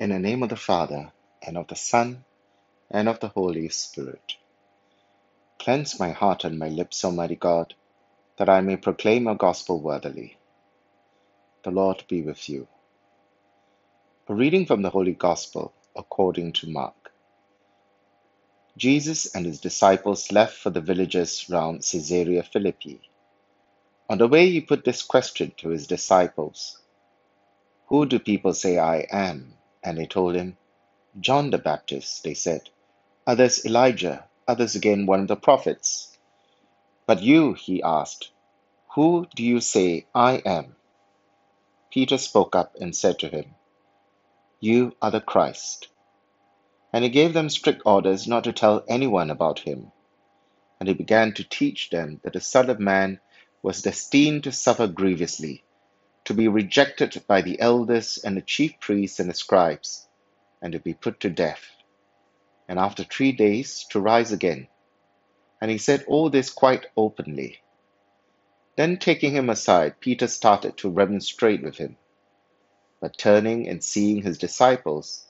In the name of the Father, and of the Son, and of the Holy Spirit. Cleanse my heart and my lips, Almighty God, that I may proclaim your gospel worthily. The Lord be with you. A reading from the Holy Gospel according to Mark. Jesus and his disciples left for the villages round Caesarea Philippi. On the way, he put this question to his disciples Who do people say I am? And they told him, John the Baptist, they said, others Elijah, others again one of the prophets. But you, he asked, who do you say I am? Peter spoke up and said to him, You are the Christ. And he gave them strict orders not to tell anyone about him. And he began to teach them that the Son of Man was destined to suffer grievously, to be rejected by the elders and the chief priests and the scribes, and to be put to death, and after three days to rise again. And he said all this quite openly. Then taking him aside, Peter started to remonstrate with him. But turning and seeing his disciples,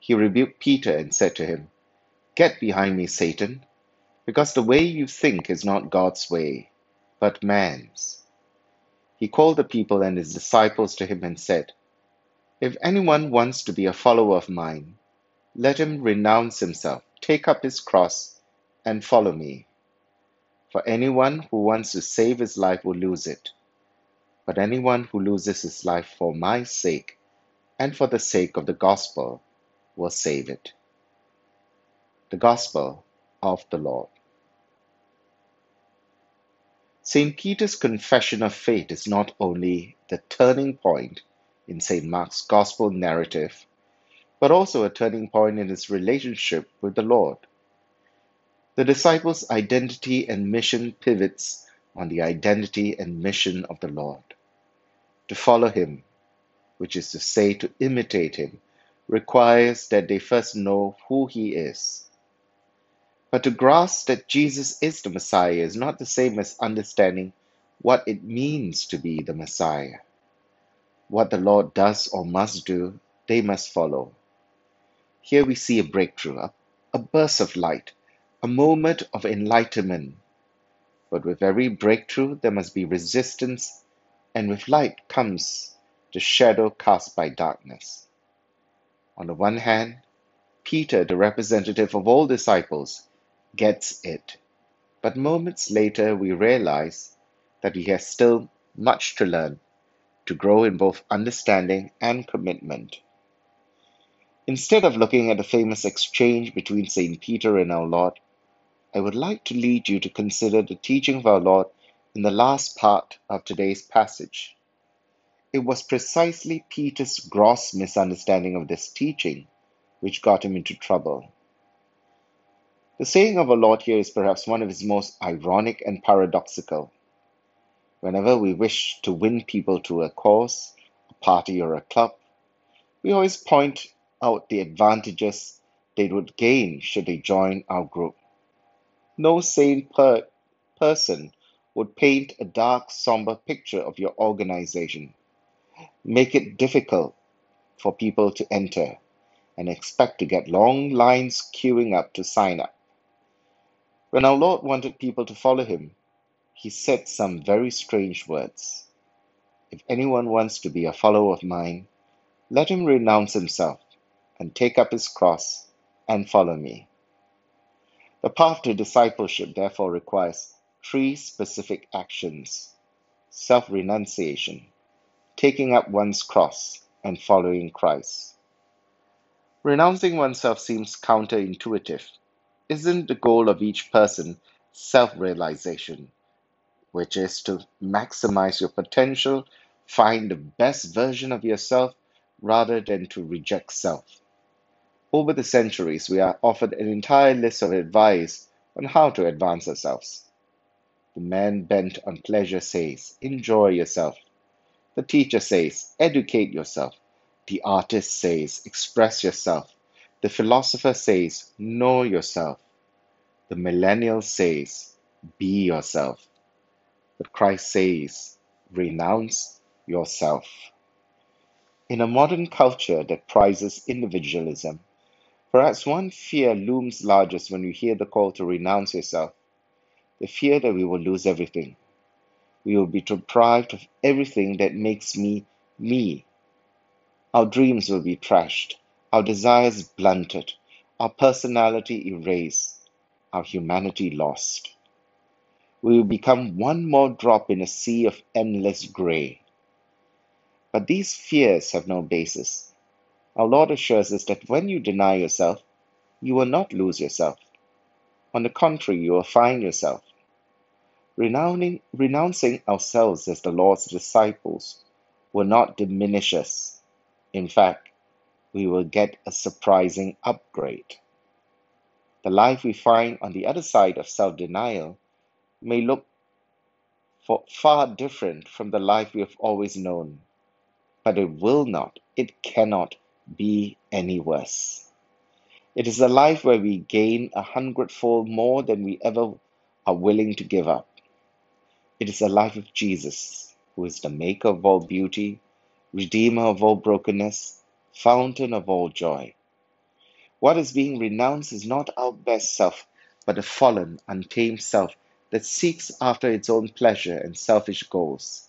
he rebuked Peter and said to him, Get behind me, Satan, because the way you think is not God's way, but man's. He called the people and his disciples to him and said, If anyone wants to be a follower of mine, let him renounce himself, take up his cross, and follow me. For anyone who wants to save his life will lose it, but anyone who loses his life for my sake and for the sake of the gospel will save it. The Gospel of the Lord. St. Peter's confession of faith is not only the turning point in St. Mark's Gospel narrative, but also a turning point in his relationship with the Lord. The disciples' identity and mission pivots on the identity and mission of the Lord. To follow him, which is to say to imitate him, requires that they first know who he is but to grasp that Jesus is the Messiah is not the same as understanding what it means to be the Messiah. What the Lord does or must do, they must follow. Here we see a breakthrough, a, a burst of light, a moment of enlightenment. But with every breakthrough, there must be resistance, and with light comes the shadow cast by darkness. On the one hand, Peter, the representative of all disciples, gets it. But moments later, we realize that he has still much to learn to grow in both understanding and commitment. Instead of looking at the famous exchange between St. Peter and our Lord, I would like to lead you to consider the teaching of our Lord in the last part of today's passage. It was precisely Peter's gross misunderstanding of this teaching which got him into trouble. The saying of our Lord here is perhaps one of his most ironic and paradoxical. Whenever we wish to win people to a cause, a party, or a club, we always point out the advantages they would gain should they join our group. No sane per- person would paint a dark, somber picture of your organization, make it difficult for people to enter, and expect to get long lines queuing up to sign up. When our Lord wanted people to follow him, he said some very strange words. If anyone wants to be a follower of mine, let him renounce himself and take up his cross and follow me. The path to discipleship therefore requires three specific actions self renunciation, taking up one's cross, and following Christ. Renouncing oneself seems counterintuitive isn't the goal of each person self realization, which is to maximize your potential, find the best version of yourself rather than to reject self? Over the centuries, we are offered an entire list of advice on how to advance ourselves. The man bent on pleasure says, Enjoy yourself. The teacher says, Educate yourself. The artist says, Express yourself. The philosopher says, Know yourself. The millennial says, Be yourself. But Christ says, Renounce yourself. In a modern culture that prizes individualism, perhaps one fear looms largest when you hear the call to renounce yourself the fear that we will lose everything. We will be deprived of everything that makes me me. Our dreams will be trashed, our desires blunted, our personality erased, our humanity lost. We will become one more drop in a sea of endless grey. But these fears have no basis. Our Lord assures us that when you deny yourself, you will not lose yourself. On the contrary, you will find yourself. Renouncing, renouncing ourselves as the Lord's disciples will not diminish us. In fact, we will get a surprising upgrade. The life we find on the other side of self denial may look for far different from the life we have always known, but it will not, it cannot be any worse. It is a life where we gain a hundredfold more than we ever are willing to give up. It is the life of Jesus, who is the maker of all beauty, redeemer of all brokenness, fountain of all joy. What is being renounced is not our best self, but a fallen, untamed self that seeks after its own pleasure and selfish goals,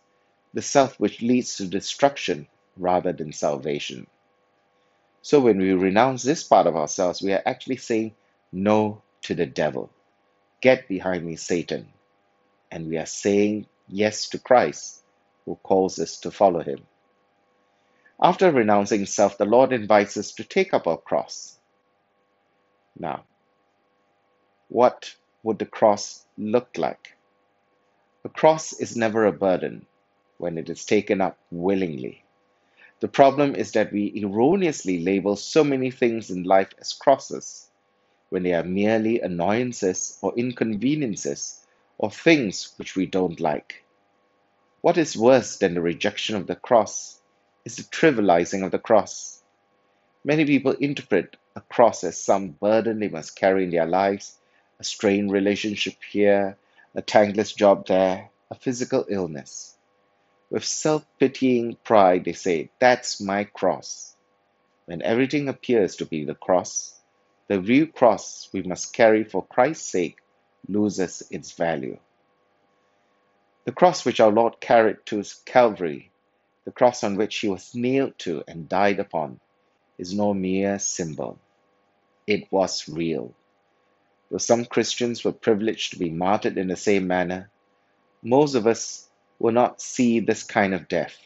the self which leads to destruction rather than salvation. So when we renounce this part of ourselves, we are actually saying no to the devil. Get behind me, Satan and we are saying yes to Christ, who calls us to follow him. After renouncing self, the Lord invites us to take up our cross. Now, what would the cross look like? A cross is never a burden when it is taken up willingly. The problem is that we erroneously label so many things in life as crosses when they are merely annoyances or inconveniences or things which we don't like. What is worse than the rejection of the cross is the trivializing of the cross. Many people interpret a cross as some burden they must carry in their lives, a strained relationship here, a thankless job there, a physical illness. With self pitying pride, they say, That's my cross. When everything appears to be the cross, the real cross we must carry for Christ's sake loses its value. The cross which our Lord carried to Calvary, the cross on which he was nailed to and died upon, is no mere symbol. It was real. Though some Christians were privileged to be martyred in the same manner, most of us will not see this kind of death.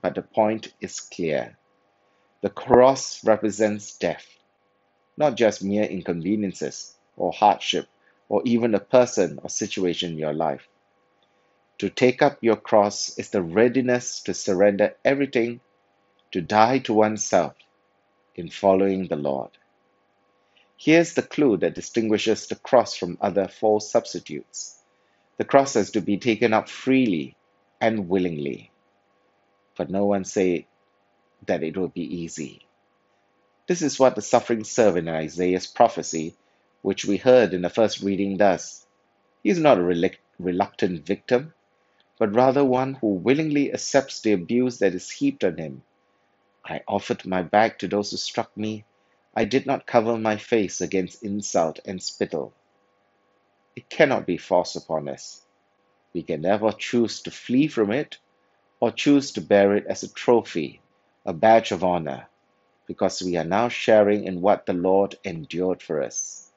But the point is clear. The cross represents death, not just mere inconveniences or hardship or even a person or situation in your life. To take up your cross is the readiness to surrender everything, to die to oneself in following the Lord. Here's the clue that distinguishes the cross from other false substitutes. The cross has to be taken up freely and willingly. But no one say that it will be easy. This is what the suffering servant in Isaiah's prophecy which we heard in the first reading does. He is not a reluctant victim, but rather one who willingly accepts the abuse that is heaped on him. I offered my back to those who struck me. I did not cover my face against insult and spittle. It cannot be forced upon us. We can never choose to flee from it or choose to bear it as a trophy, a badge of honor, because we are now sharing in what the Lord endured for us.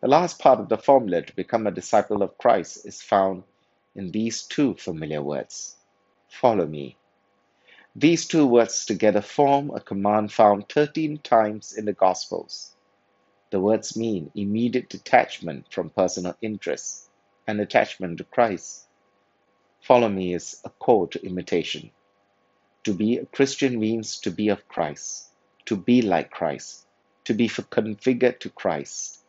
The last part of the formula to become a disciple of Christ is found in these two familiar words Follow me. These two words together form a command found 13 times in the Gospels. The words mean immediate detachment from personal interests and attachment to Christ. Follow me is a call to imitation. To be a Christian means to be of Christ, to be like Christ, to be configured to Christ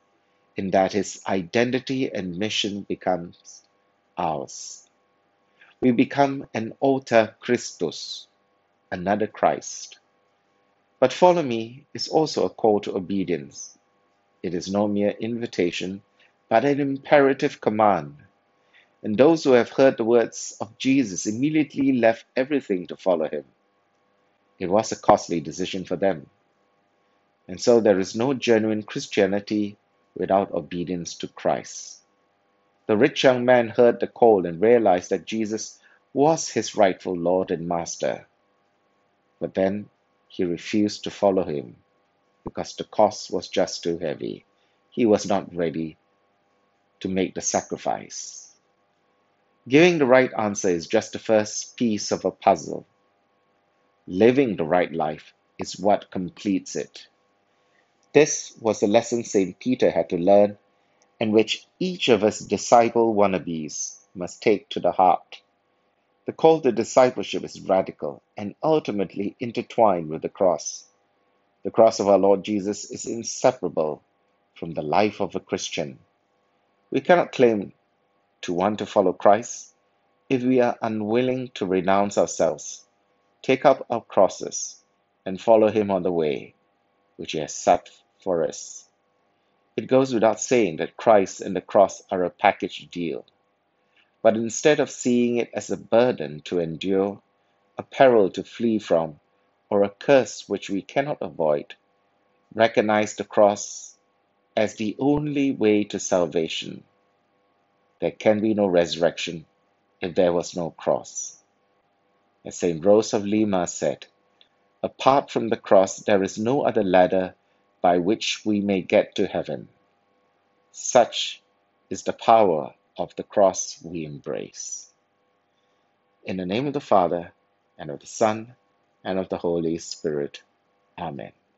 in that his identity and mission becomes ours. We become an alter Christus, another Christ. But follow me is also a call to obedience. It is no mere invitation, but an imperative command. And those who have heard the words of Jesus immediately left everything to follow him. It was a costly decision for them. And so there is no genuine Christianity without obedience to Christ. The rich young man heard the call and realized that Jesus was his rightful Lord and Master. But then he refused to follow him because the cost was just too heavy. He was not ready to make the sacrifice. Giving the right answer is just the first piece of a puzzle. Living the right life is what completes it. This was the lesson St. Peter had to learn, and which each of us disciple wannabes must take to the heart. The call to discipleship is radical and ultimately intertwined with the cross. The cross of our Lord Jesus is inseparable from the life of a Christian. We cannot claim to want to follow Christ if we are unwilling to renounce ourselves, take up our crosses, and follow Him on the way which He has set for us. It goes without saying that Christ and the cross are a package deal. But instead of seeing it as a burden to endure, a peril to flee from, or a curse which we cannot avoid, recognize the cross as the only way to salvation. There can be no resurrection if there was no cross. As St. Rose of Lima said, apart from the cross, there is no other ladder by which we may get to heaven. Such is the power of the cross we embrace. In the name of the Father, and of the Son, and of the Holy Spirit. Amen.